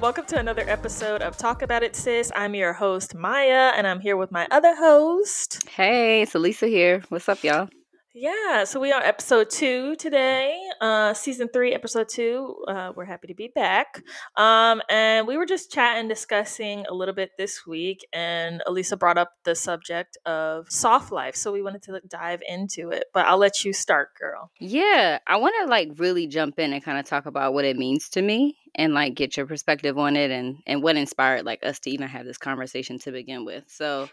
welcome to another episode of Talk About It Sis. I'm your host, Maya, and I'm here with my other host. Hey, it's Elisa here. What's up, y'all? Yeah, so we are episode two today, uh, season three, episode two. Uh, we're happy to be back. Um, and we were just chatting, discussing a little bit this week, and Elisa brought up the subject of soft life. So we wanted to like, dive into it, but I'll let you start, girl. Yeah, I want to like really jump in and kind of talk about what it means to me and like get your perspective on it and and what inspired like us to even have this conversation to begin with. So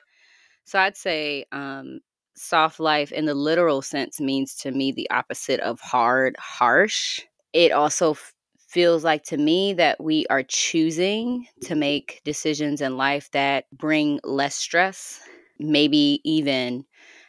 so I'd say um soft life in the literal sense means to me the opposite of hard, harsh. It also f- feels like to me that we are choosing to make decisions in life that bring less stress, maybe even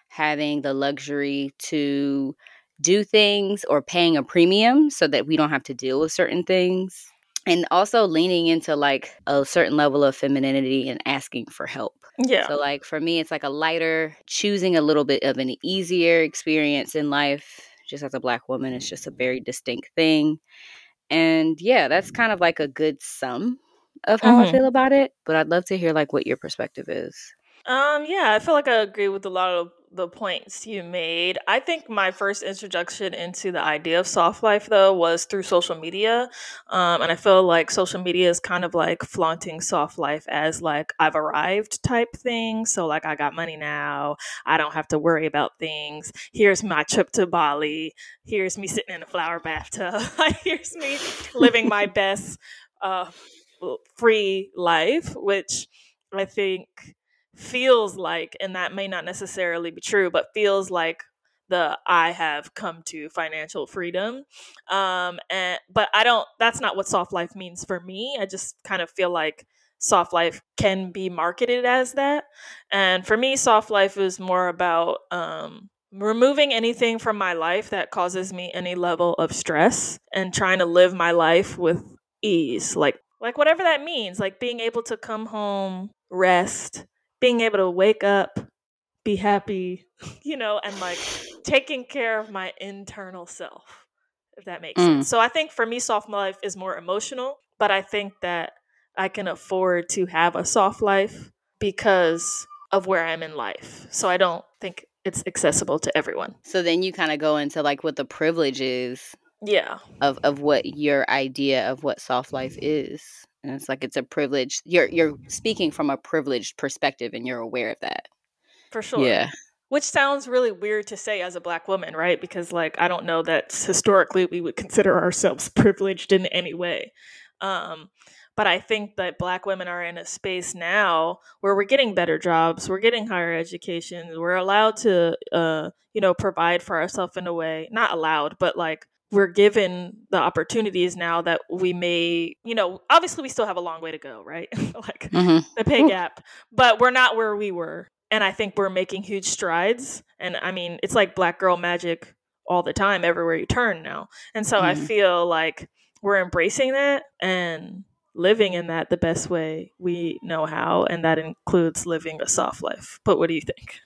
having the luxury to do things or paying a premium so that we don't have to deal with certain things and also leaning into like a certain level of femininity and asking for help. Yeah. So like for me it's like a lighter choosing a little bit of an easier experience in life just as a black woman it's just a very distinct thing. And yeah, that's kind of like a good sum of how mm-hmm. I feel about it, but I'd love to hear like what your perspective is. Um yeah, I feel like I agree with a lot of the points you made. I think my first introduction into the idea of soft life, though, was through social media. Um, and I feel like social media is kind of like flaunting soft life as like I've arrived type thing. So, like, I got money now. I don't have to worry about things. Here's my trip to Bali. Here's me sitting in a flower bathtub. Here's me living my best uh, free life, which I think feels like, and that may not necessarily be true, but feels like the I have come to financial freedom. Um, and but I don't. That's not what soft life means for me. I just kind of feel like soft life can be marketed as that. And for me, soft life is more about um, removing anything from my life that causes me any level of stress and trying to live my life with ease, like like whatever that means, like being able to come home, rest, being able to wake up, be happy, you know, and like taking care of my internal self, if that makes mm. sense. So I think for me, soft life is more emotional, but I think that I can afford to have a soft life because of where I'm in life. So I don't think it's accessible to everyone. So then you kind of go into like what the privilege is. Yeah. Of of what your idea of what soft life is and it's like it's a privilege you're you're speaking from a privileged perspective and you're aware of that. For sure. Yeah. Which sounds really weird to say as a black woman right? Because like i don't know that historically we would consider ourselves privileged in any way. Um, but i think that black women are in a space now where we're getting better jobs we're getting higher education we're allowed to uh, you know provide for ourselves in a way not allowed but like we're given the opportunities now that we may, you know, obviously we still have a long way to go, right? like mm-hmm. the pay gap, but we're not where we were. And I think we're making huge strides. And I mean, it's like black girl magic all the time, everywhere you turn now. And so mm-hmm. I feel like we're embracing that and living in that the best way we know how. And that includes living a soft life. But what do you think?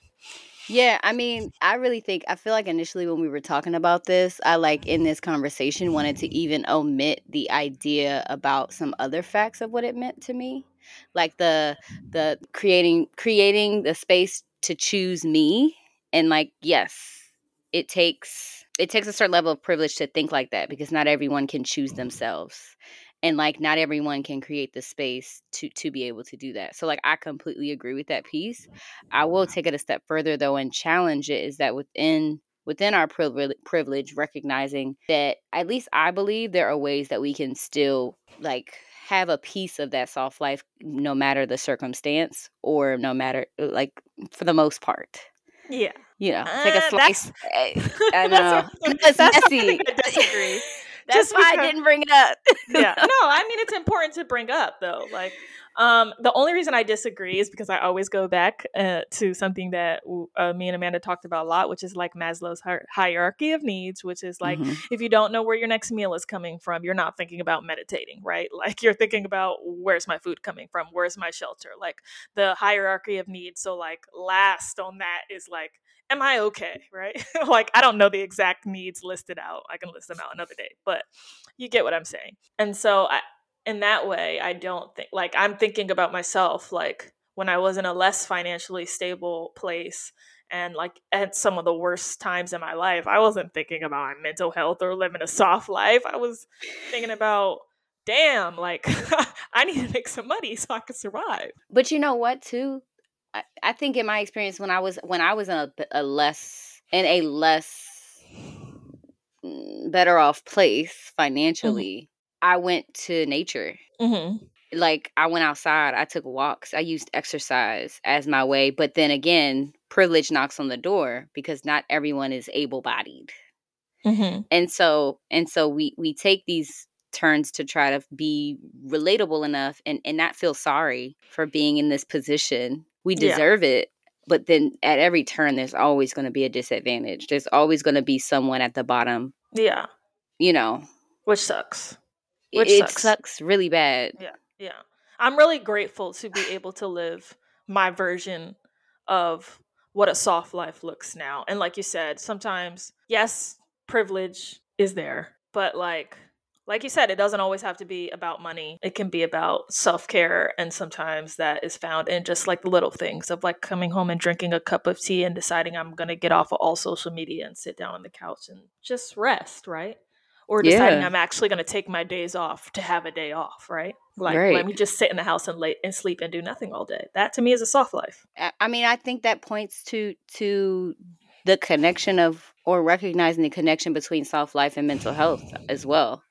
Yeah, I mean, I really think I feel like initially when we were talking about this, I like in this conversation wanted to even omit the idea about some other facts of what it meant to me. Like the the creating creating the space to choose me and like yes, it takes it takes a certain level of privilege to think like that because not everyone can choose themselves and like not everyone can create the space to to be able to do that so like i completely agree with that piece. I will take it a step further though and challenge it is that within within our privilege, recognizing that at least i believe there are ways that we can still like have a piece of that soft life no matter the circumstance or no matter like for the most part. Yeah. You know take a uh, slice uh, i know that's, that's messy. I disagree that's why because, I didn't bring it up. yeah. No, I mean it's important to bring up though. Like um, the only reason I disagree is because I always go back uh, to something that uh, me and Amanda talked about a lot, which is like Maslow's hi- hierarchy of needs, which is like mm-hmm. if you don't know where your next meal is coming from, you're not thinking about meditating, right? Like you're thinking about where's my food coming from, where's my shelter, like the hierarchy of needs. So like last on that is like am I okay? Right? like, I don't know the exact needs listed out. I can list them out another day, but you get what I'm saying. And so I, in that way, I don't think like I'm thinking about myself like when I was in a less financially stable place and like at some of the worst times in my life, I wasn't thinking about my mental health or living a soft life. I was thinking about damn, like I need to make some money so I can survive. But you know what too? I, I think in my experience when I was when I was in a, a less in a less mm, better off place Mm-hmm. financially, I went to nature. Mm-hmm. Like I went outside, I took walks, I used exercise as my way. But then again, privilege knocks on the door because not everyone is able bodied. Mm-hmm. And so and so we we take these turns to try to be relatable enough and, and not feel sorry for being in this position. We Yeah. deserve it. But then at every turn there's always going to be a disadvantage. There's always going to be someone at the bottom, Yeah, you know. which sucks. It, Which it sucks. sucks really bad. Yeah, yeah. I'm really grateful to be able to live my version of what a soft life looks now. And like you said, sometimes, yes, privilege is there, but like like you said, it doesn't always have to be about money. It can be about self care, and sometimes that is found in just like the little things of like coming home and drinking a cup of tea and deciding I'm gonna get off of all social media and sit down on the couch and just rest, right? Or deciding Yeah. I'm actually gonna take my days off to have a day off, right? Like Right. let me just sit in the house and lay and sleep and do nothing all day. That to me is a soft life. I I mean, I think that points to to the connection of or recognizing the connection between soft life and mental health as well.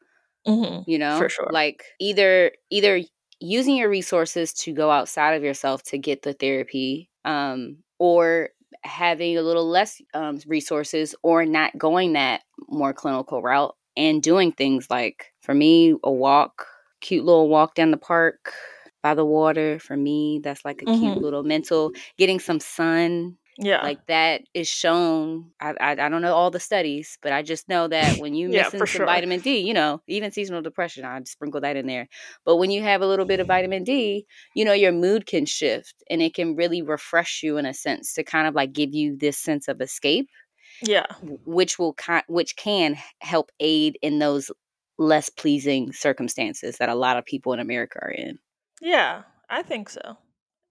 Mm-hmm. You know, For sure. like either either using your resources to go outside of yourself to get the therapy, um, or having a little less um, resources, or not going that more clinical route and doing things like for me a walk, cute little walk down the park by the water. For me, that's like a cute Mhm. little mental getting some sun Yeah. like that is shown I, I i don't know all the studies but i just know that when you Yeah, missing some sure. vitamin d you know even seasonal depression i'd sprinkle that in there but when you have a little bit of vitamin d you know your mood can shift and it can really refresh you in a sense to kind of like give you this sense of escape yeah. which will which can help aid in those less pleasing circumstances that a lot of people in america are in Yeah. I think so.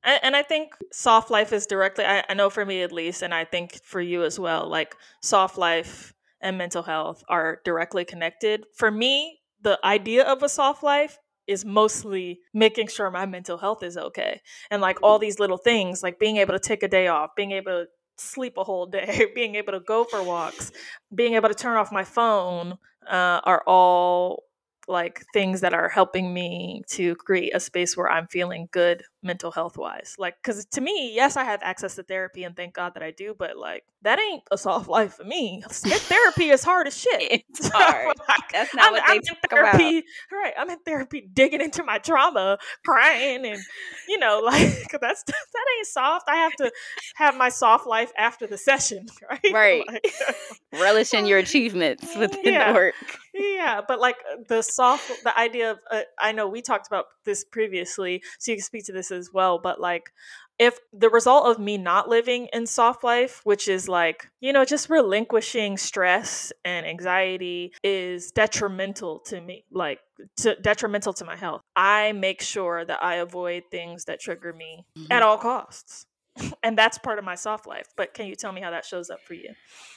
And, I think soft life is directly, I, I know for me at least, and I think for you as well, like soft life and mental health are directly connected. For me, the idea of a soft life is mostly making sure my mental health is okay. And like all these little things, like being able to take a day off, being able to sleep a whole day, being able to go for walks, being able to turn off my phone uh, are all like things that are helping me to create a space where I'm feeling good mental health wise. Like, because to me, yes, I have access to therapy and thank God that I do, but like, that ain't a soft life for me. therapy is hard as shit. it's hard Like, that's not I'm, what I'm they in talk about right? I'm in therapy, digging into my trauma, crying, and you know, like that's that ain't soft. I have to have my soft life after the session, right? Right. Like, relish in your achievements within Yeah. the work yeah, but like uh, the soft, the idea of, uh, I know we talked about this previously, so you can speak to this as well. But like, if the result of me not living in soft life, which is like, you know, just relinquishing stress and anxiety, is detrimental to me, like to, detrimental to my health, I make sure that I avoid things that trigger me at all costs. And that's part of my soft life. But can you tell me how that shows up for you?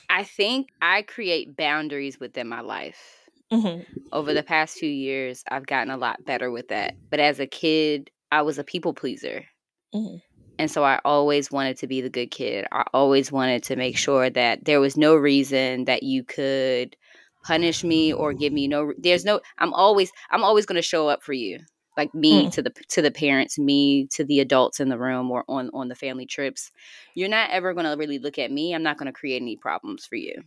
I think I create boundaries within my life. Mm-hmm. Over the past few years, I've gotten a lot better with that. But as a kid, I was a people pleaser. Mhm. And so I always wanted to be the good kid. I always wanted to make sure that there was no reason that you could punish me or give me no there's no I'm always I'm always going to show up for you. Like me Mm. to the to the parents, me to the adults in the room or on on the family trips. You're not ever going to really look at me. I'm not going to create any problems for you.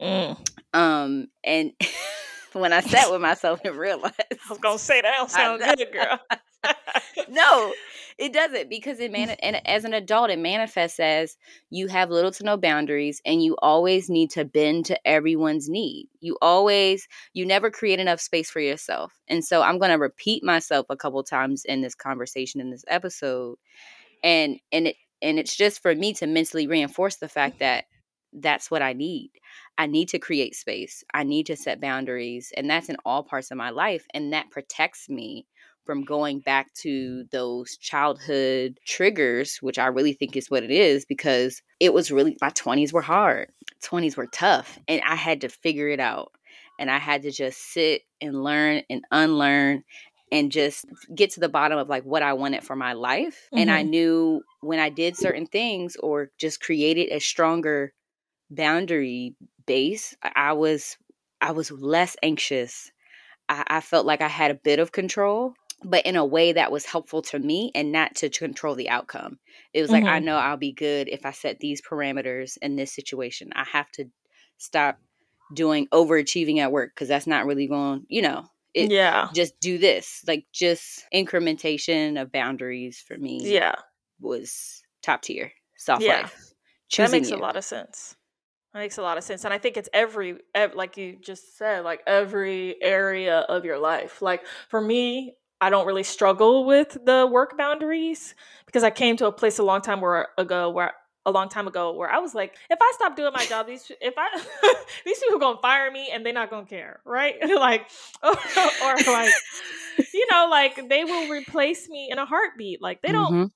Mm. Um, and when I sat with myself and realized, I was gonna say that don't sound good, girl. no, it doesn't because it man and as an adult it manifests as you have little to no boundaries and you always need to bend to everyone's need. You always you never create enough space for yourself. And so I'm going to repeat myself a couple times in this conversation in this episode. And and it and it's just for me to mentally reinforce the fact that that's what I need. I need to create space. I need to set boundaries. And that's in all parts of my life. And that protects me from going back to those childhood triggers, which I really think is what it is, because it was really, my 20s were hard. 20s were tough. And I had to figure it out. And I had to just sit and learn and unlearn and just get to the bottom of like what I wanted for my life. Mm-hmm. And I mm-hmm. knew when I did certain things or just created a stronger boundary base, I was I was less anxious. I, I felt like I had a bit of control, but in a way that was helpful to me and not to control the outcome. It was mm-hmm. like I mm-hmm. know I'll be good if I set these parameters in this situation. I have to stop doing overachieving at work because that's not really going, you know, it, yeah. Just do this. Like just incrementation of boundaries for me. Yeah. Was top tier. Soft yeah. life. Choosing that makes you. a lot of sense. That makes a lot of sense. And I think it's every, every, like you just said, like every area of your life. Like for me, I don't really struggle with the work boundaries because I came to a place a long time where, ago where a long time ago where I was like, if I stop doing my job, these if I these people are gonna fire me and they're not gonna care, right? like, or, or, like, you know, like they will replace me in a heartbeat. Like they don't. Mm-hmm.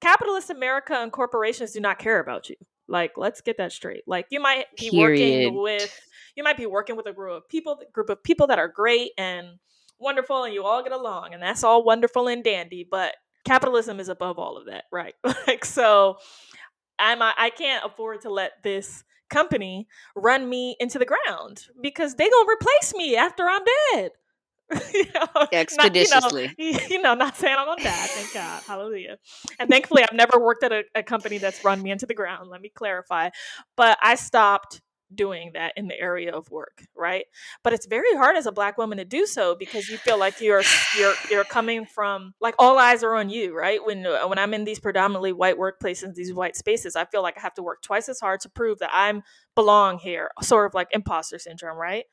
Capitalist America and corporations do not care about you. Like, let's get that straight. Like, you might be Period. working with you might be working with a group of people, group of people that are great and wonderful, and you all get along, and that's all wonderful and dandy. But capitalism is above all of that, right? like, so I'm I can't afford to let this company run me into the ground because they gonna replace me after I'm dead. you know, expeditiously. Not, you, know, you, know, not saying I'm gonna die, thank God. Hallelujah. And thankfully I've never worked at a, a company that's run me into the ground. Let me clarify. But I stopped doing that in the area of work right but it's very hard as a black woman to do so because you feel like you're you're you're coming from like all eyes are on you right when uh, when i'm in these predominantly white workplaces these white spaces i feel like i have to work twice as hard to prove that i'm belong here sort of like imposter syndrome right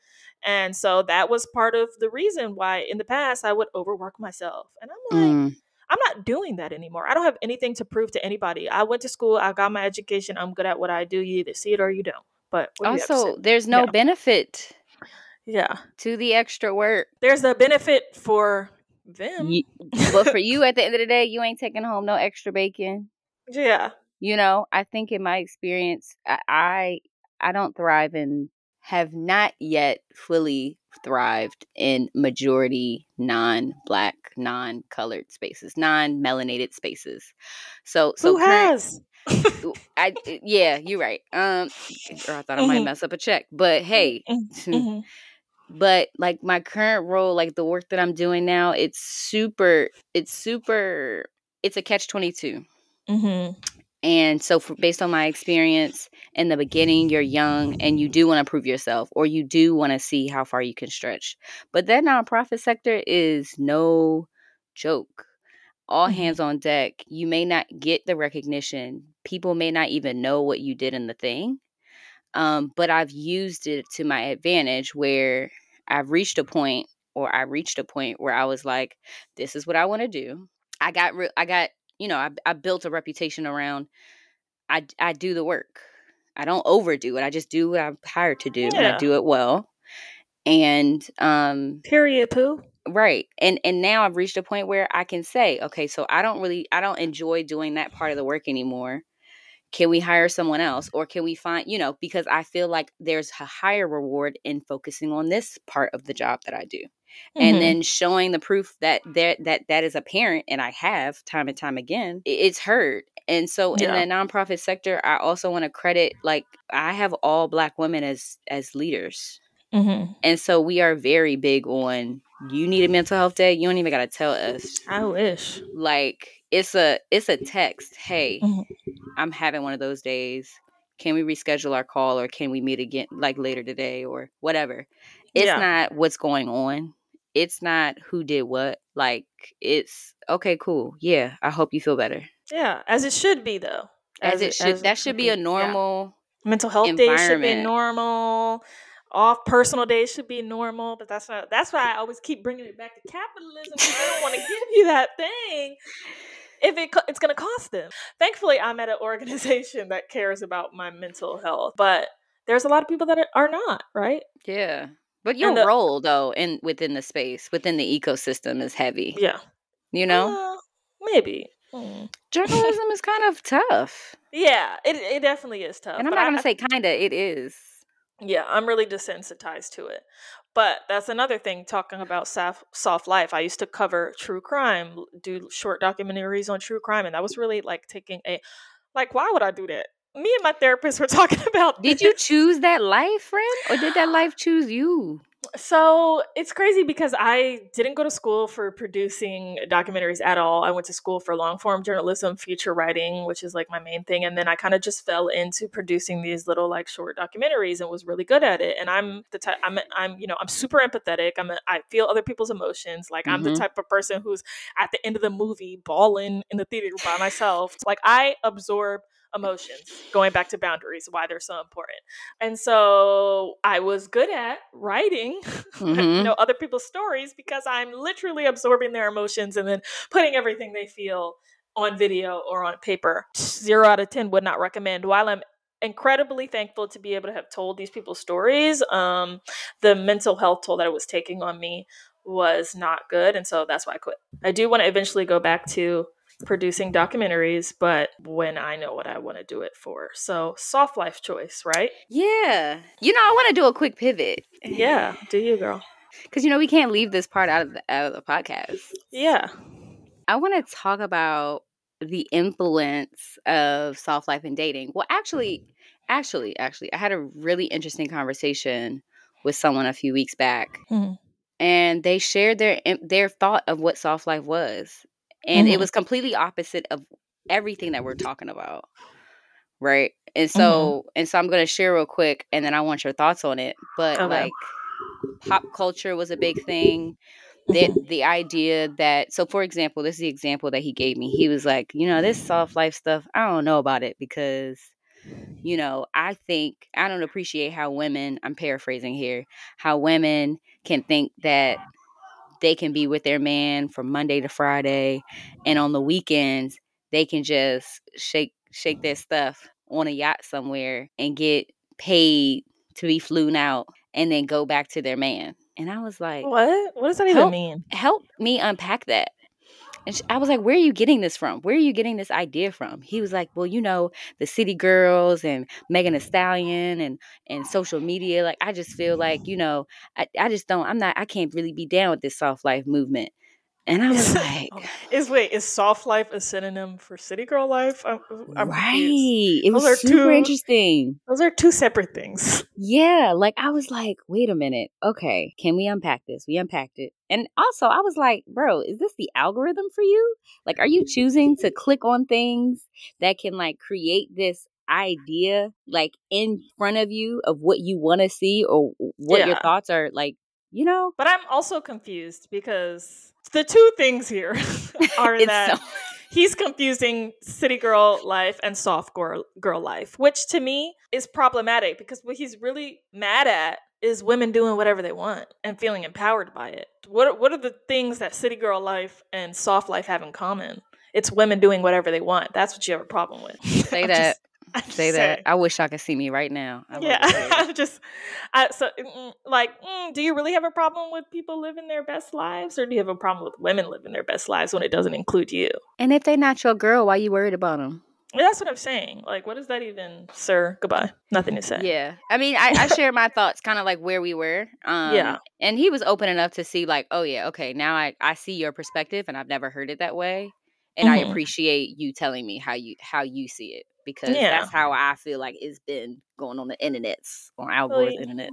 and so that was part of the reason why in the past i would overwork myself and i'm like mm. I'm not doing that anymore. I don't have anything to prove to anybody. I went to school, I got my education, I'm good at what I do. You either see it or you don't. But also, there's no yeah. benefit. Yeah. To the extra work. There's a benefit for them. but for you, at the end of the day, you ain't taking home no extra bacon. Yeah. You know, I think in my experience, I I, I don't thrive in have not yet fully thrived in majority non-black, non-colored spaces, non-melanated spaces. So, so who current, has? I yeah, you're right. Um, or I thought I might mm-hmm. mess up a check, but hey, mm-hmm. mm-hmm. but like my current role, like the work that I'm doing now, it's super. It's super. It's a catch twenty two. Mm-hmm. And so, for, based on my experience in the beginning, you're young and you do want to prove yourself, or you do want to see how far you can stretch. But that nonprofit sector is no joke all mm-hmm. hands on deck. You may not get the recognition. People may not even know what you did in the thing. Um, but I've used it to my advantage where I've reached a point or I reached a point where I was like, this is what I want to do. I got, re- I got, you know, I, I built a reputation around, I, I do the work. I don't overdo it. I just do what I'm hired to do yeah. and I do it well. And, um, period, poo right and and now i've reached a point where i can say okay so i don't really i don't enjoy doing that part of the work anymore can we hire someone else or can we find you know because i feel like there's a higher reward in focusing on this part of the job that i do mm-hmm. and then showing the proof that there that that is apparent and i have time and time again it's heard and so in the nonprofit sector i also want to credit like i have all black women as as leaders mm-hmm. and so we are very big on you need a mental health day, you don't even gotta tell us. I wish. Like it's a it's a text. Hey, mm-hmm. I'm having one of those days. Can we reschedule our call or can we meet again like later today or whatever? It's yeah. not what's going on. It's not who did what. Like it's okay, cool. Yeah, I hope you feel better. Yeah, as it should be though. As, as it, should. As that should be a normal. Yeah. Mental health day should be normal off personal days should be normal, but that's not. That's why I always keep bringing it back to capitalism. I don't want to give you that thing if it it's going to cost them. Thankfully, I'm at an organization that cares about my mental health, but there's a lot of people that are not, right? Yeah. But your the, role though in within the space, within the ecosystem is heavy. Yeah. You know? Uh, maybe. Mm. Journalism is kind of tough. Yeah, it it definitely is tough. And I'm not gonna say kinda, it is. Yeah, I'm really desensitized to it. But that's another thing talking about soft, soft life. I used to cover true crime, do short documentaries on true crime, and that was really like taking a like why would I do that? Me and my therapist were talking about Did this. you choose that life, friend? Or did that life choose you? So it's crazy because I didn't go to school for producing documentaries at all. I went to school for long form journalism, feature writing, which is like my main thing. And then I kind of just fell into producing these little like short documentaries and was really good at it. And I'm the type, I'm, I'm, you know, I'm super empathetic. I'm, a, I feel other people's emotions. Like mm-hmm. I'm the mm-hmm. type of person who's at the end of the movie bawling in the theater by myself. Like I absorb emotions, going back to boundaries, why they're so important. And so I was good at writing, mm-hmm. you know, other people's stories because I'm literally absorbing their emotions and then putting everything they feel on video or on paper. Zero out of 10 would not recommend. While I'm incredibly thankful to be able to have told these people's stories, um, the mental health toll that it was taking on me was not good. And so that's why I quit. I do want to eventually go back to producing documentaries, but when I know what I want to do it for. So, soft life choice, right? Yeah. You know, I want to do a quick pivot. Yeah, do you, girl? Because you know we can't leave this part out of the, out of the podcast. Yeah. I want to talk about the influence of soft life and dating. Well, actually, actually, actually, I had a really interesting conversation with someone a few weeks back. Mm-hmm and they shared their their thought of what soft life was and mm-hmm. it was completely opposite of everything that we're talking about right and mm-hmm. so mm-hmm. and so i'm going to share real quick and then i want your thoughts on it but okay. like pop culture was a big thing the, mm-hmm. the idea that so for example this is the example that he gave me he was like you know this soft life stuff i don't know about it because you know i think i don't appreciate how women i'm paraphrasing here how women can think that they can be with their man from Monday to Friday, and on the weekends they can just shake shake their stuff on a yacht somewhere and get paid to be flown out and then go back to their man. And I was like, What? What does that even mean? Help me unpack that. And she, I was like, where are you getting this from? Where are you getting this idea from? He was like, well, you know, the city girls and Megan Thee Stallion and and social media. Like, I just feel like, you know, I, I just don't, I'm not, I can't really be down with this soft life movement. And I was like, "Is wait, is soft life a synonym for city girl life?" I'm, I'm right. Confused. It those was super two, interesting. Those are two separate things. Yeah, like I was like, "Wait a minute. Okay, can we unpack this?" We unpacked it, and also I was like, "Bro, is this the algorithm for you? Like, are you choosing to click on things that can like create this idea like in front of you of what you want to see or what yeah. your thoughts are like?" You know, but I'm also confused because the two things here are that so- he's confusing city girl life and soft girl, girl life, which to me is problematic because what he's really mad at is women doing whatever they want and feeling empowered by it. What are, what are the things that city girl life and soft life have in common? It's women doing whatever they want. That's what you have a problem with. Say that. Just, Say that. I wish I could see me right now. I yeah, just I, so mm, like, mm, do you really have a problem with people living their best lives, or do you have a problem with women living their best lives when it doesn't include you? And if they're not your girl, why you worried about them? That's what I'm saying. Like, what does that even, sir? Goodbye. Nothing to say. Yeah. I mean, I, I share my thoughts kind of like where we were. Um, yeah. And he was open enough to see, like, oh, yeah, okay, now I, I see your perspective and I've never heard it that way. And mm-hmm. I appreciate you telling me how you how you see it because yeah. that's how I feel like it's been going on the internets, on Al Gore's well, internet.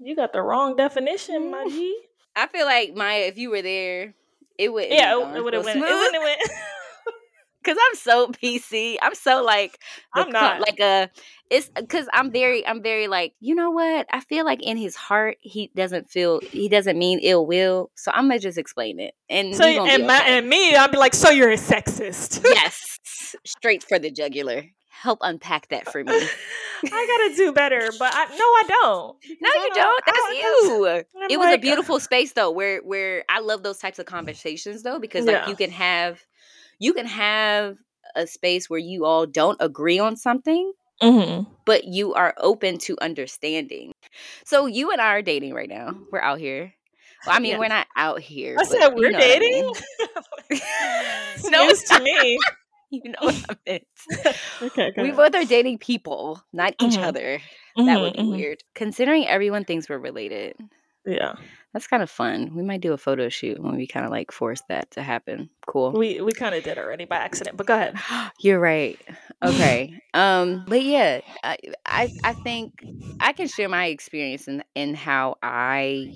You got the wrong definition, my G. I feel like Maya, if you were there, it would yeah, it, it would have went. It wouldn't have went. Cause I'm so PC. I'm so like I'm not like a. It's because I'm very I'm very like you know what I feel like in his heart he doesn't feel he doesn't mean ill will. So I'm gonna just explain it. And so and my and me I'll be like so you're a sexist. yes, straight for the jugular help unpack that for me. I gotta do better, but I, no, I don't. No, you don't. That's you. It was like, a beautiful space though, where where I love those types of conversations though, because like yeah. you can have you can have a space where you all don't agree on something, Mm-hmm. but you are open to understanding. So you and I are dating right now. We're out here. Well, I mean, Yes. we're not out here. I but said we're know what I dating. mean. No, to me. you know what I meant. okay, We ahead. both are dating people, not each Mhm. other. That would be Mhm, mhm. weird. Considering everyone thinks we're related, Yeah, that's kind of fun. We might do a photo shoot when we kind of like force that to happen. Cool. we we kind of did already by accident, but go ahead. You're right. Okay. Um, but yeah, I, I I think I can share my experience in in how I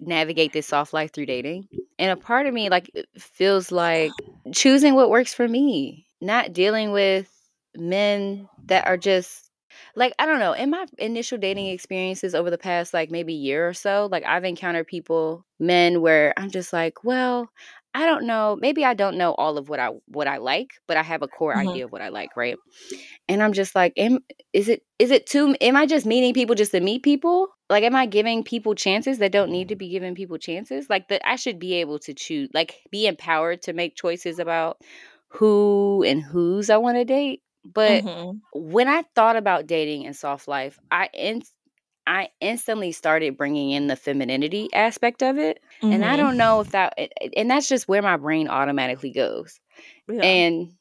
navigate this soft life through dating. And a part of me like feels like choosing what works for me, not dealing with men that are just like I don't know, in my initial dating experiences over the past like maybe year or so, like I've encountered people, men where I'm just like, well, I don't know, maybe I don't know all of what I what I like, but I have a core Mhm. idea of what I like, right? And I'm just like, am is it is it too am I just meeting people just to meet people? Like am I giving people chances that don't need to be giving people chances? Like that I should be able to choose like be empowered to make choices about who and whose I want to date. But Mhm. when I thought about dating and soft life, I in, I instantly started bringing in the femininity aspect of it, and I Mhm. don't know if that and that's just where my brain automatically goes. Yeah. And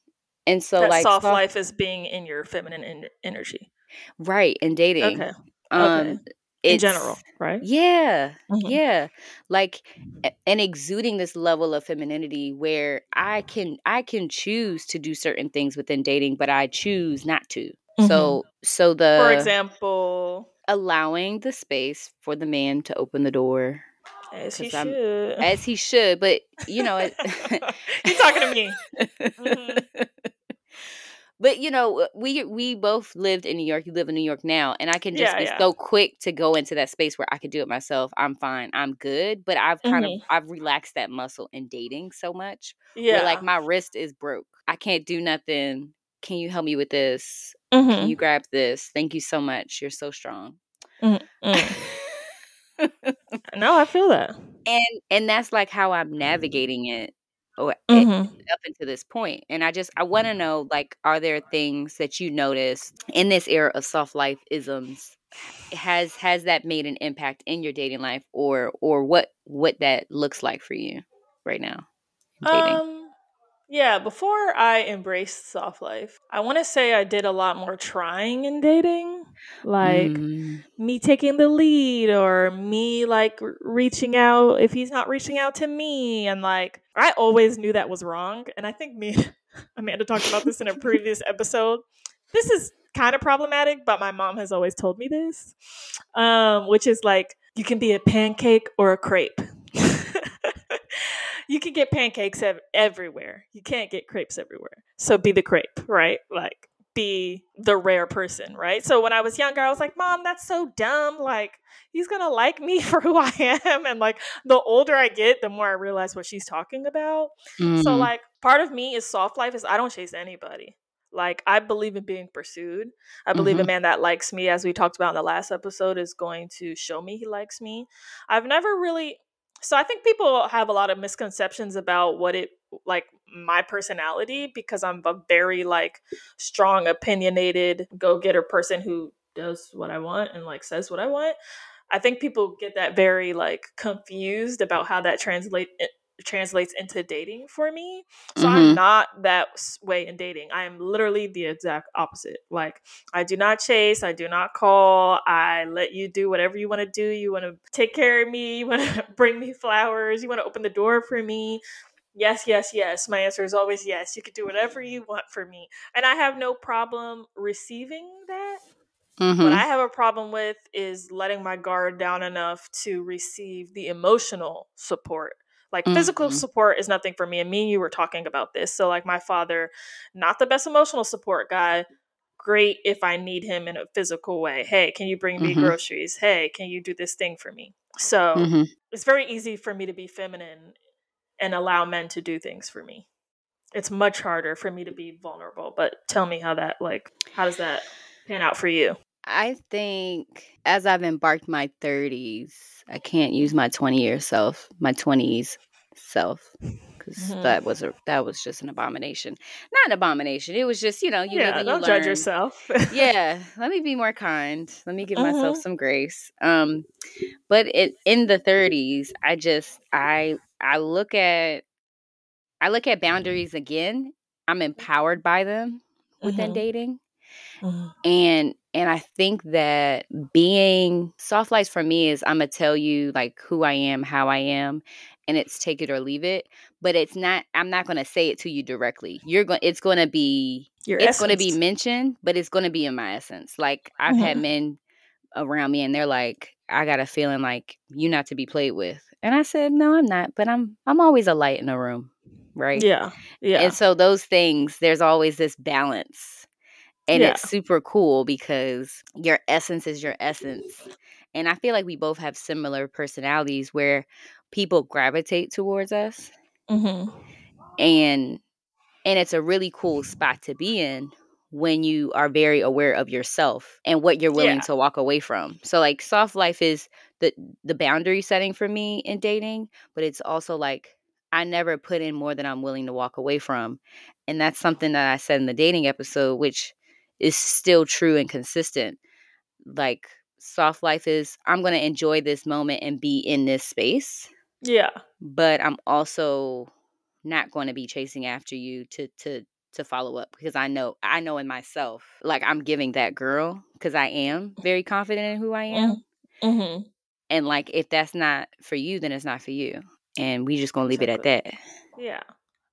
and so that like soft soft- life is being in your feminine en- energy. right And dating. Okay. Um In general, right? Yeah. Mhm. Yeah. Like and exuding this level of femininity where I can I can choose to do certain things within dating, but I choose not to. So so the Mm-hmm. For example, allowing the space for the man to open the door as he I'm- should. as he should, but you know it you talking to me? Mhm. But you know, we we both lived in New York. You live in New York now, and I can just Yeah, be yeah. so quick to go into that space where I could do it myself. I'm fine. I'm good. But I've kind Mhm. of I've relaxed that muscle in dating so much. Yeah. Like my wrist is broke. I can't do nothing. Can you help me with this? Mhm. Can you grab this? Thank you so much. You're so strong. Mm. no, I feel that. and and that's like how I'm navigating it or it- Mhm. up until this point. And I just I want to know like are there things that you notice in this era of soft life isms has has that made an impact in your dating life or or what what that looks like for you right now dating? Um, yeah, before I embraced soft life, I want to say I did a lot more trying in dating. Like Mm, me taking the lead or me like reaching out if he's not reaching out to me. And like, I always knew that was wrong. And I think me Amanda talked about this in a previous episode. This is kind of problematic, but my mom has always told me this, um, which is like, you can be a pancake or a crepe. you can get pancakes ev- everywhere. You can't get crepes everywhere. So be the crepe, right? Like be the rare person, right? So when I was younger, I was like, "Mom, that's so dumb. Like he's going to like me for who I am." And like the older I get, the more I realize what she's talking about. So mm, like part of me is soft life is I don't chase anybody. Like I believe in being pursued. I believe a Mhm. man that likes me, as we talked about in the last episode, is going to show me he likes me. I've never really so I think people have a lot of misconceptions about what it like my personality because I'm a very like strong, opinionated, go-getter person who does what I want and like says what I want. I think people get that very like confused about how that translate it translates into dating for me. So Mhm. I'm not that way in dating. I am literally the exact opposite. Like I do not chase, I do not call. I let you do whatever you want to do. You want to take care of me, you want to bring me flowers, you want to open the door for me. Yes, yes, yes. My answer is always yes. You can do whatever you want for me. And I have no problem receiving that. What mhm. I have a problem with is letting my guard down enough to receive the emotional support. Like physical Mhm. support is nothing for me. And me and you were talking about this. So, like, my father, not the best emotional support guy. Great if I need him in a physical way. Hey, can you bring me Mhm. groceries? Hey, can you do this thing for me? So, Mhm. it's very easy for me to be feminine and allow men to do things for me. It's much harder for me to be vulnerable. But tell me how that, like, how does that pan out for you? I think as I've embarked my 30s, I can't use my 20 year self, my 20s self, because mm-hmm. that was a that was just an abomination. Not an abomination. It was just you know you yeah, you don't learn. judge yourself. yeah, let me be more kind. Let me give mm-hmm. myself some grace. Um, but it in the 30s, I just I I look at I look at boundaries again. I'm empowered by them within mm-hmm. dating. Mm-hmm. And and I think that being soft lights for me is I'm gonna tell you like who I am, how I am, and it's take it or leave it. But it's not. I'm not gonna say it to you directly. You're going. It's gonna be. Your it's essence. gonna be mentioned, but it's gonna be in my essence. Like I've mm-hmm. had men around me, and they're like, "I got a feeling like you not to be played with," and I said, "No, I'm not. But I'm. I'm always a light in a room." Right. Yeah. Yeah. And so those things, there's always this balance and yeah. it's super cool because your essence is your essence. And I feel like we both have similar personalities where people gravitate towards us. Mm-hmm. And and it's a really cool spot to be in when you are very aware of yourself and what you're willing yeah. to walk away from. So like soft life is the the boundary setting for me in dating, but it's also like I never put in more than I'm willing to walk away from. And that's something that I said in the dating episode which is still true and consistent. Like soft life is I'm going to enjoy this moment and be in this space. Yeah. But I'm also not going to be chasing after you to to to follow up because I know I know in myself like I'm giving that girl because I am very confident in who I am. Mm-hmm. And like if that's not for you, then it's not for you, and we just gonna leave exactly. it at that. Yeah.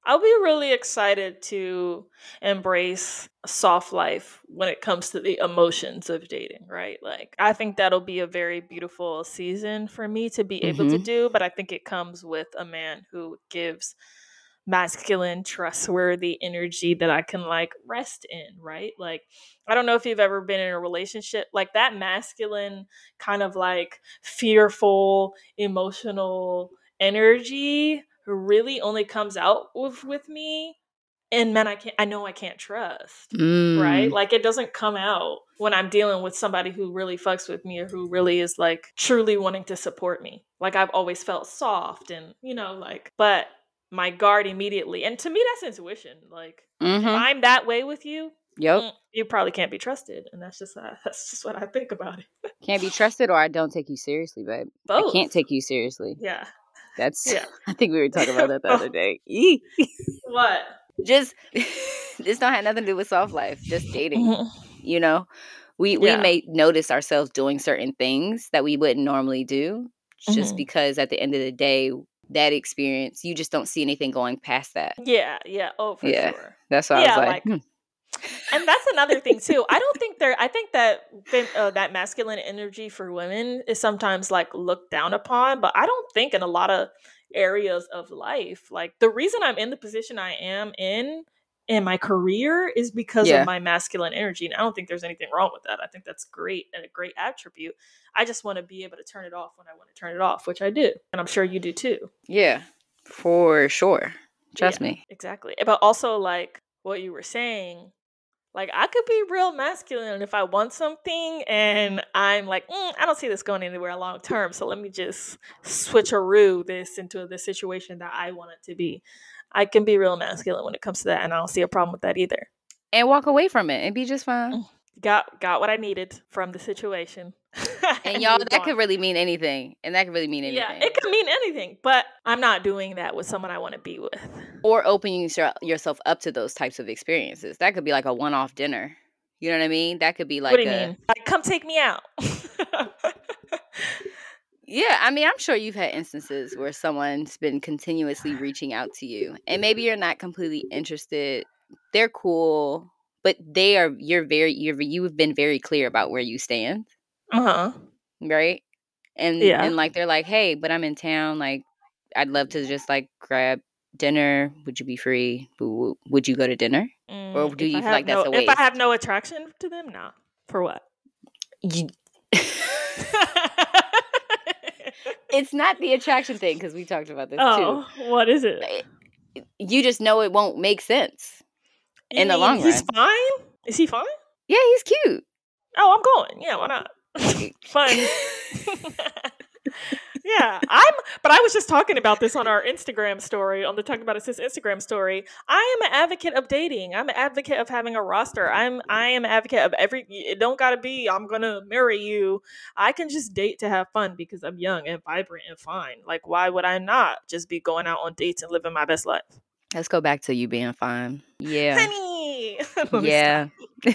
I'll be really excited to embrace a soft life when it comes to the emotions of dating, right? Like, I think that'll be a very beautiful season for me to be able mm-hmm. to do, but I think it comes with a man who gives masculine, trustworthy energy that I can like rest in, right? Like, I don't know if you've ever been in a relationship like that masculine, kind of like fearful, emotional energy really only comes out with with me and men I can't I know I can't trust. Mm. Right? Like it doesn't come out when I'm dealing with somebody who really fucks with me or who really is like truly wanting to support me. Like I've always felt soft and you know like but my guard immediately and to me that's intuition. Like mm-hmm. if I'm that way with you, Yep. Mm, you probably can't be trusted, and that's just uh, that's just what I think about it. can't be trusted, or I don't take you seriously, babe. Both. I can't take you seriously. Yeah, that's yeah. I think we were talking about that the other day. what? Just this don't have nothing to do with soft life. Just dating. Mm-hmm. You know, we we may notice ourselves doing certain things that we wouldn't normally do, just mm-hmm. because at the end of the day, that experience, you just don't see anything going past that. Yeah, yeah. Oh, for yeah. sure. That's why yeah, I was like, like hmm and that's another thing too. I don't think there. I think that uh, that masculine energy for women is sometimes like looked down upon, but I don't think in a lot of areas of life. Like the reason I'm in the position I am in in my career is because yeah. of my masculine energy, and I don't think there's anything wrong with that. I think that's great and a great attribute. I just want to be able to turn it off when I want to turn it off, which I do, and I'm sure you do too. Yeah, for sure. Trust yeah, me. Exactly. But also like what you were saying like I could be real masculine if I want something and I'm like, mm, I don't see this going anywhere long term. So let me just switcheroo this into the situation that I want it to be. I can be real masculine when it comes to that, and I don't see a problem with that either. And walk away from it and be just fine. Mm got got what I needed from the situation. and y'all, that could really mean anything, and that could really mean anything. Yeah, it could mean anything, but I'm not doing that with someone I want to be with. Or opening yourself up to those types of experiences. That could be like a one-off dinner. You know what I mean? That could be like. What do you a, mean? Like, come take me out. yeah, I mean, I'm sure you've had instances where someone's been continuously reaching out to you, and maybe you're not completely interested. They're cool but they are you're very you're you've been very clear about where you stand. Uh-huh. Right? And yeah. and like they're like, "Hey, but I'm in town like I'd love to just like grab dinner. Would you be free? Would you go to dinner? Mm, or do you feel like no, that's a waste? If I have no attraction to them, no. For what? You... it's not the attraction thing because we talked about this oh, too. What is it? You just know it won't make sense you in the long he's run. He's fine. Is he fine? Yeah, he's cute. Oh, I'm going. Yeah, why not? Fun. yeah, I'm. But I was just talking about this on our Instagram story, on the Talk About It Sis Instagram story. I am an advocate of dating. I'm an advocate of having a roster. I'm. I am an advocate of every. It don't gotta be. I'm gonna marry you. I can just date to have fun because I'm young and vibrant and fine. Like, why would I not just be going out on dates and living my best life? Let's go back to you being fine. Yeah. Honey. yeah.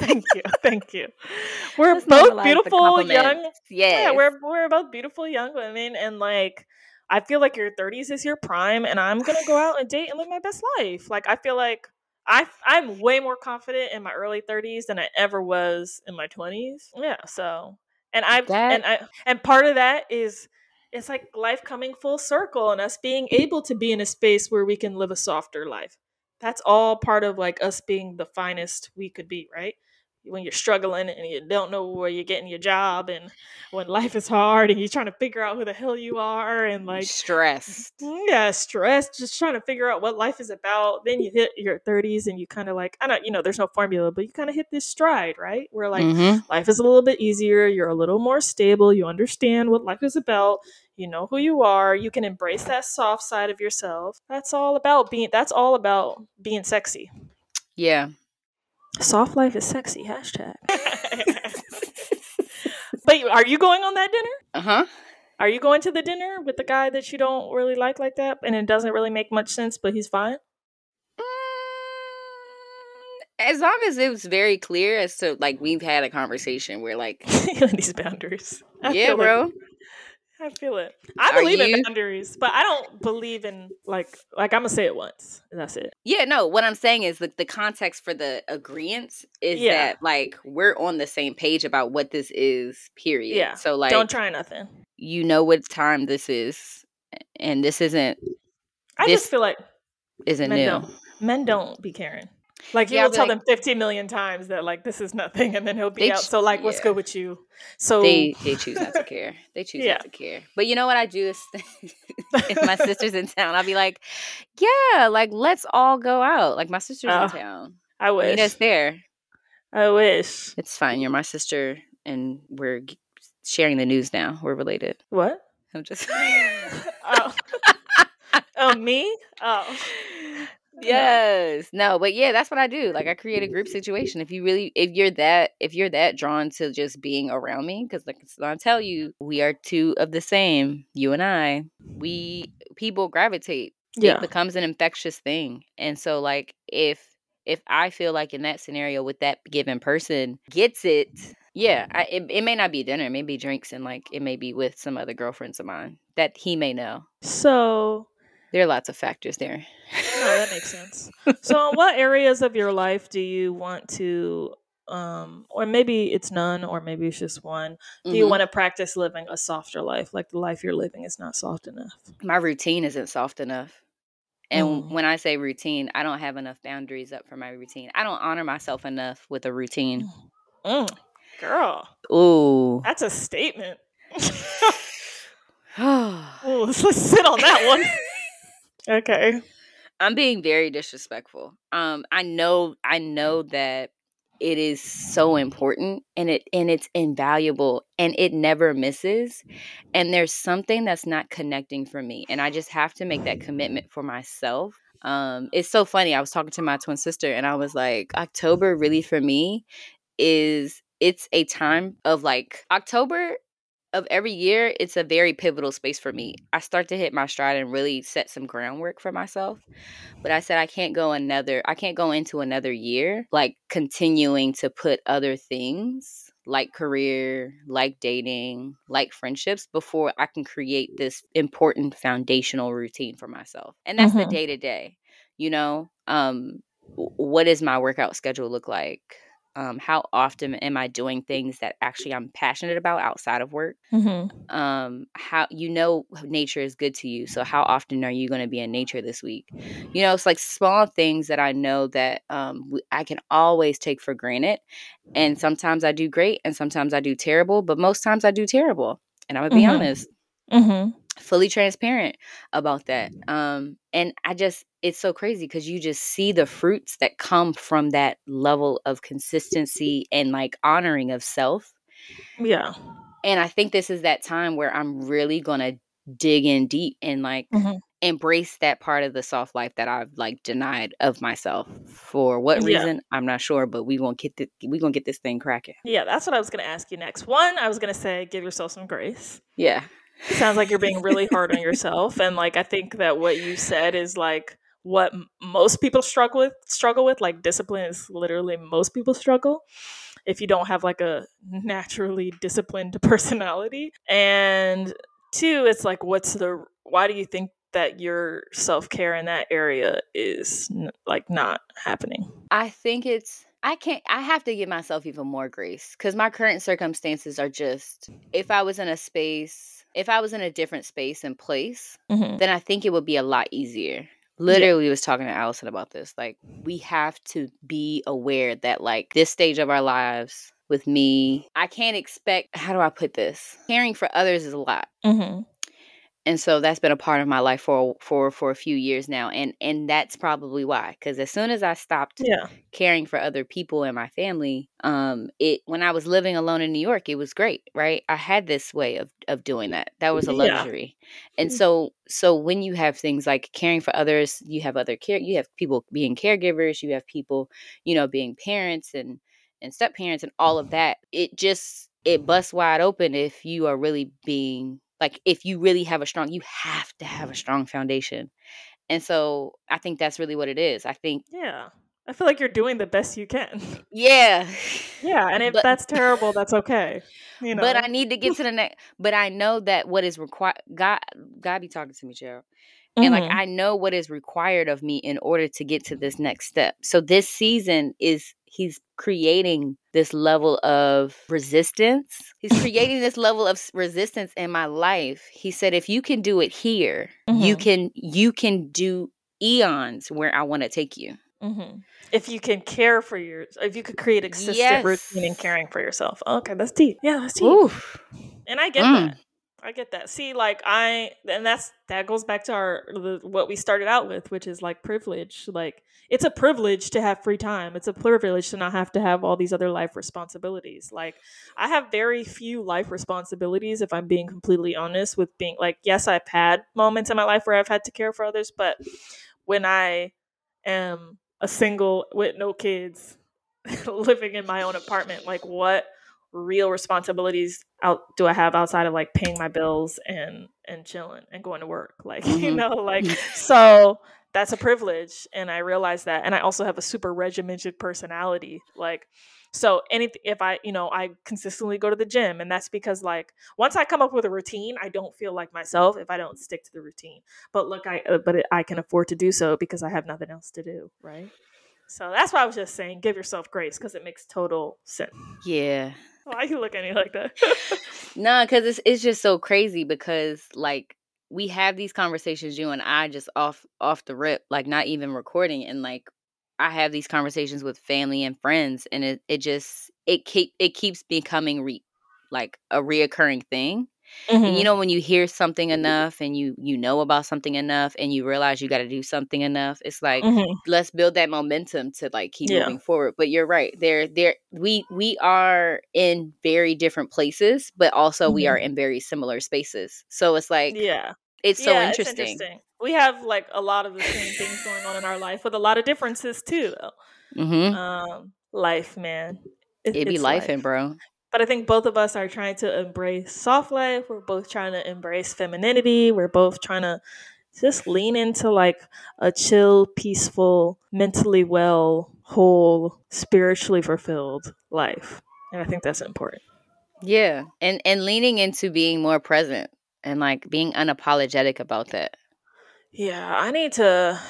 thank you. Thank you. We're both beautiful young. Yes. Yeah, we're we're both beautiful young women and like I feel like your 30s is your prime and I'm going to go out and date and live my best life. Like I feel like I I'm way more confident in my early 30s than I ever was in my 20s. Yeah, so and I've that... and I and part of that is it's like life coming full circle and us being able to be in a space where we can live a softer life. That's all part of like us being the finest we could be, right? When you're struggling and you don't know where you're getting your job and when life is hard and you're trying to figure out who the hell you are and like stressed. Mm, yeah stressed just trying to figure out what life is about. Then you hit your 30s and you kind of like i don't you know there's no formula but you kind of hit this stride right? Where like mm-hmm. life is a little bit easier you're a little more stable you understand what life is about you know who you are you can embrace that soft side of yourself. That's all about being that's all about being sexy. Yeah Soft life is sexy. Hashtag. but are you going on that dinner? Uh huh. Are you going to the dinner with the guy that you don't really like like that, and it doesn't really make much sense, but he's fine? Mm, as long as it was very clear as to like we've had a conversation where like these boundaries. I yeah, bro. Like I feel it. I believe in boundaries, but I don't believe in like like I'm gonna say it once. And that's it. Yeah, no. What I'm saying is the the context for the agreement is yeah. that like we're on the same page about what this is. Period. Yeah. So like, don't try nothing. You know what time this is, and this isn't. I this just feel like isn't men new. Don't, men don't be caring. Like he yeah, will tell like, them 15 million times that like this is nothing, and then he'll be out. so like, yeah. what's good with you? So they they choose not to care. They choose yeah. not to care. But you know what I do is, if my sister's in town, I'll be like, yeah, like let's all go out. Like my sister's oh, in town. I wish Nina's there. I wish it's fine. You're my sister, and we're sharing the news now. We're related. What? I'm just. oh. oh, me? Oh. Yes. No, but yeah, that's what I do. Like I create a group mm-hmm. situation. If you really if you're that if you're that drawn to just being around me cuz like I tell you, we are two of the same, you and I. We people gravitate. Yeah. It becomes an infectious thing. And so like if if I feel like in that scenario with that given person gets it, yeah, I, it, it may not be dinner, it may be drinks, and like it may be with some other girlfriends of mine that he may know. So there are lots of factors there. oh, that makes sense. So, in what areas of your life do you want to, um, or maybe it's none, or maybe it's just one? Do mm-hmm. you want to practice living a softer life? Like the life you're living is not soft enough. My routine isn't soft enough. And mm. when I say routine, I don't have enough boundaries up for my routine. I don't honor myself enough with a routine. Mm. Girl. Ooh. That's a statement. Ooh, let's sit on that one. Okay. I'm being very disrespectful. Um, I know, I know that it is so important and it and it's invaluable and it never misses and there's something that's not connecting for me and i just have to make that commitment for myself um it's so funny i was talking to my twin sister and i was like october really for me is it's a time of like october of every year, it's a very pivotal space for me. I start to hit my stride and really set some groundwork for myself. But I said I can't go another I can't go into another year like continuing to put other things like career, like dating, like friendships before I can create this important foundational routine for myself. And that's mm-hmm. the day to day. You know, um what does my workout schedule look like? Um, how often am I doing things that actually I'm passionate about outside of work? Mm-hmm. Um, how you know nature is good to you, so how often are you going to be in nature this week? You know, it's like small things that I know that um, I can always take for granted, and sometimes I do great, and sometimes I do terrible, but most times I do terrible, and I'm gonna be mm-hmm. honest. Mm-hmm fully transparent about that. Um, and I just, it's so crazy because you just see the fruits that come from that level of consistency and like honoring of self. Yeah. And I think this is that time where I'm really going to dig in deep and like Mhm. embrace that part of the soft life that I've like denied of myself. For what Yeah. reason, I'm not sure, but we gonna get the, we gonna get this thing cracking. Yeah, that's what I was going to ask you next. One, I was going to say give yourself some grace. Yeah. Sounds like you're being really hard on yourself and like i think that what you said is like what most people struggle with struggle with like discipline is literally most people struggle if you don't have like a naturally disciplined personality. And two it's like what's the why do you think that your self-care in that area is like not happening? I think it's I can't I have to give myself even more grace cuz my current circumstances are just if I was in a space, if I was in a different space and place, mm-hmm. then I think it would be a lot easier. Literally was talking to Allison about this. Like we have to be aware that like this stage of our lives with me, I can't expect how do I put this? Caring for others is a lot Mm-hmm. And so that's been a part of my life for for for a few years now and and that's probably why because as soon as i stopped yeah caring for other people and my family um it when i was living alone in new york it was great right i had this way of of doing that that was a Yeah. luxury and Mm. so so when you have things like caring for others you have other care you have people being caregivers you have people you know being parents and and step parents and all of that it just it busts wide open if you are really being like if you really have a strong you have to have a strong foundation and so i think that's really what it is i think yeah i feel like you're doing the best you can yeah yeah and if But- that's terrible that's okay you know But I need to get to the next. But I know that what is required. God, God be talking to me, Gerald. And like Mhm. I know what is required of me in order to get to this next step. So this season is he's creating this level of resistance. He's creating this level of resistance in my life. He said if you can do it here, you Mhm. can you can do eons where I want to take you. hmm If you can care for your, if you could create a consistent routine in Yes. caring for yourself. Okay, that's deep. Yeah, that's deep. Oof. And I get Mm. that. I get that. See, like I, and that's that goes back to our the, what we started out with, which is like privilege. Like it's a privilege to have free time. It's a privilege to not have to have all these other life responsibilities. Like I have very few life responsibilities, if I'm being completely honest. With being like, yes, I've had moments in my life where I've had to care for others, but when I am a single with no kids living in my own apartment like what real responsibilities out do i have outside of like paying my bills and and chilling and going to work like you Mhm. know like so that's a privilege and i realize that and i also have a super regimented personality like so anything if i you know i consistently go to the gym and that's because like once i come up with a routine i don't feel like myself if i don't stick to the routine but look i uh, but it, i can afford to do so because i have nothing else to do right so that's why i was just saying give yourself grace because it makes total sense Yeah. Why you look at me like that No, because it's it's just so crazy because like we have these conversations, you and I, just off off the rip, like not even recording, and like I have these conversations with family and friends, and it it just it keep it keeps becoming re like a reoccurring thing. And Mm-hmm. you know when you hear something enough, and you you know about something enough, and you realize you got to do something enough, it's like Mhm. let's build that momentum to like keep Yeah. moving forward but you're right there there we we are in very different places but also we Mhm. are in very similar spaces so it's like yeah it's so yeah, interesting, It's interesting. We have like a lot of the same things going on in our life with a lot of differences too, though. hmm Um, life, man. It, it be it's life and bro But I think both of us are trying to embrace soft life. We're both trying to embrace femininity. We're both trying to just lean into like a chill, peaceful, mentally well, whole, spiritually fulfilled life. And I think that's important. yeah and and leaning into being more present and like being unapologetic about that Yeah, I need to.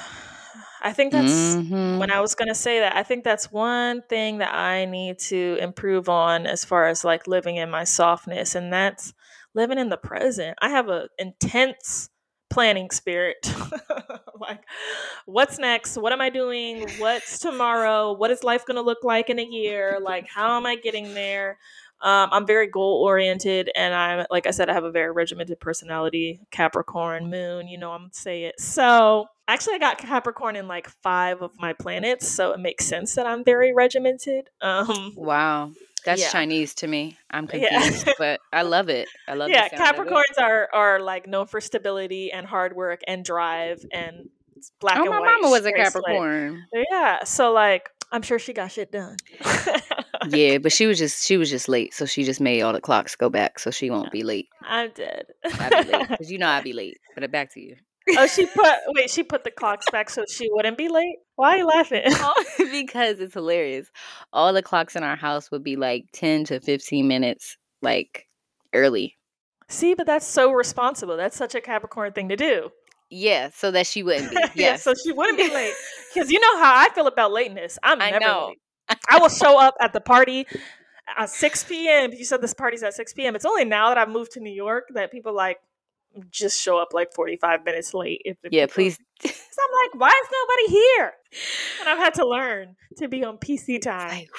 I think that's Mhm. when I was going to say that. I think that's one thing that I need to improve on as far as like living in my softness, and that's living in the present. I have an intense planning spirit. like, what's next? What am I doing? What's tomorrow? What is life going to look like in a year? Like, how am I getting there? Um, I'm very goal oriented, and I'm like I said, I have a very regimented personality. Capricorn, Moon, you know, I'm say it. So actually, I got Capricorn in like five of my planets, so it makes sense that I'm very regimented. Um, wow That's Yeah. Chinese to me. I'm Yeah. confused, but I love it. I love it. yeah, the sound it. Capricorns are are like known for stability and hard work and drive and black Oh, and my white. mama was a. Capricorn. Yeah, so like I'm sure she got shit done. Yeah, but she was just she was just late, so she just made all the clocks go back, so she won't be late. I'm dead. I'd be late because you know I'd be late. But back to you. oh, she put wait, she put the clocks back so she wouldn't be late. Why are you laughing? because it's hilarious. All the clocks in our house would be like ten to fifteen minutes like early. See, but that's so responsible. That's such a Capricorn thing to do. Yeah, so that she wouldn't be. yeah, so she wouldn't be late. Because you know how I feel about lateness. I'm I never know. late. I will show up at the party at 6 p.m. You said this party's at 6 p.m. It's only now that I've moved to New York that people like just show up like 45 minutes late. If yeah, please. So I'm like, why is nobody here? And I've had to learn to be on PC time. Like,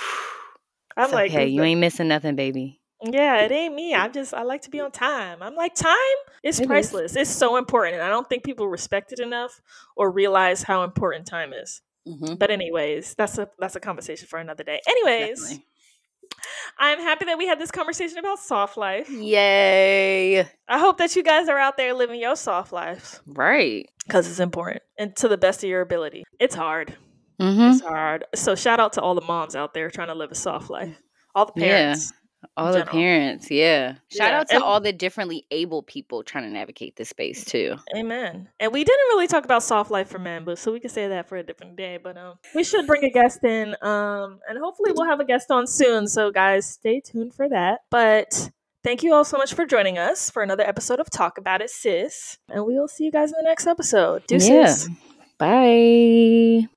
I'm like, okay, you ain't missing nothing, baby. yeah, it ain't me. I just I like to be on time. I'm like, time is It is. priceless. It's so important, and I don't think people respect it enough or realize how important time is. Mm-hmm. But anyways, that's a that's a conversation for another day. Anyways, I'm happy that we had this conversation about soft life. Yay! I hope that you guys are out there living your soft lives Right. because it's important and to the best of your ability. It's hard. Mm-hmm. It's hard. So shout out to all the moms out there trying to live a soft life. All the Yeah. All the parents, yeah. Shout Yeah, out to and- all the differently able people trying to navigate this space too. Amen. And we didn't really talk about soft life for men, but so we can say that for a different day. But um, we should bring a guest in, um, and hopefully we'll have a guest on soon. So guys, stay tuned for that. But thank you all so much for joining us for another episode of Talk About It, Sis. And we will see you guys in the next episode. Deuces. Yeah. Bye.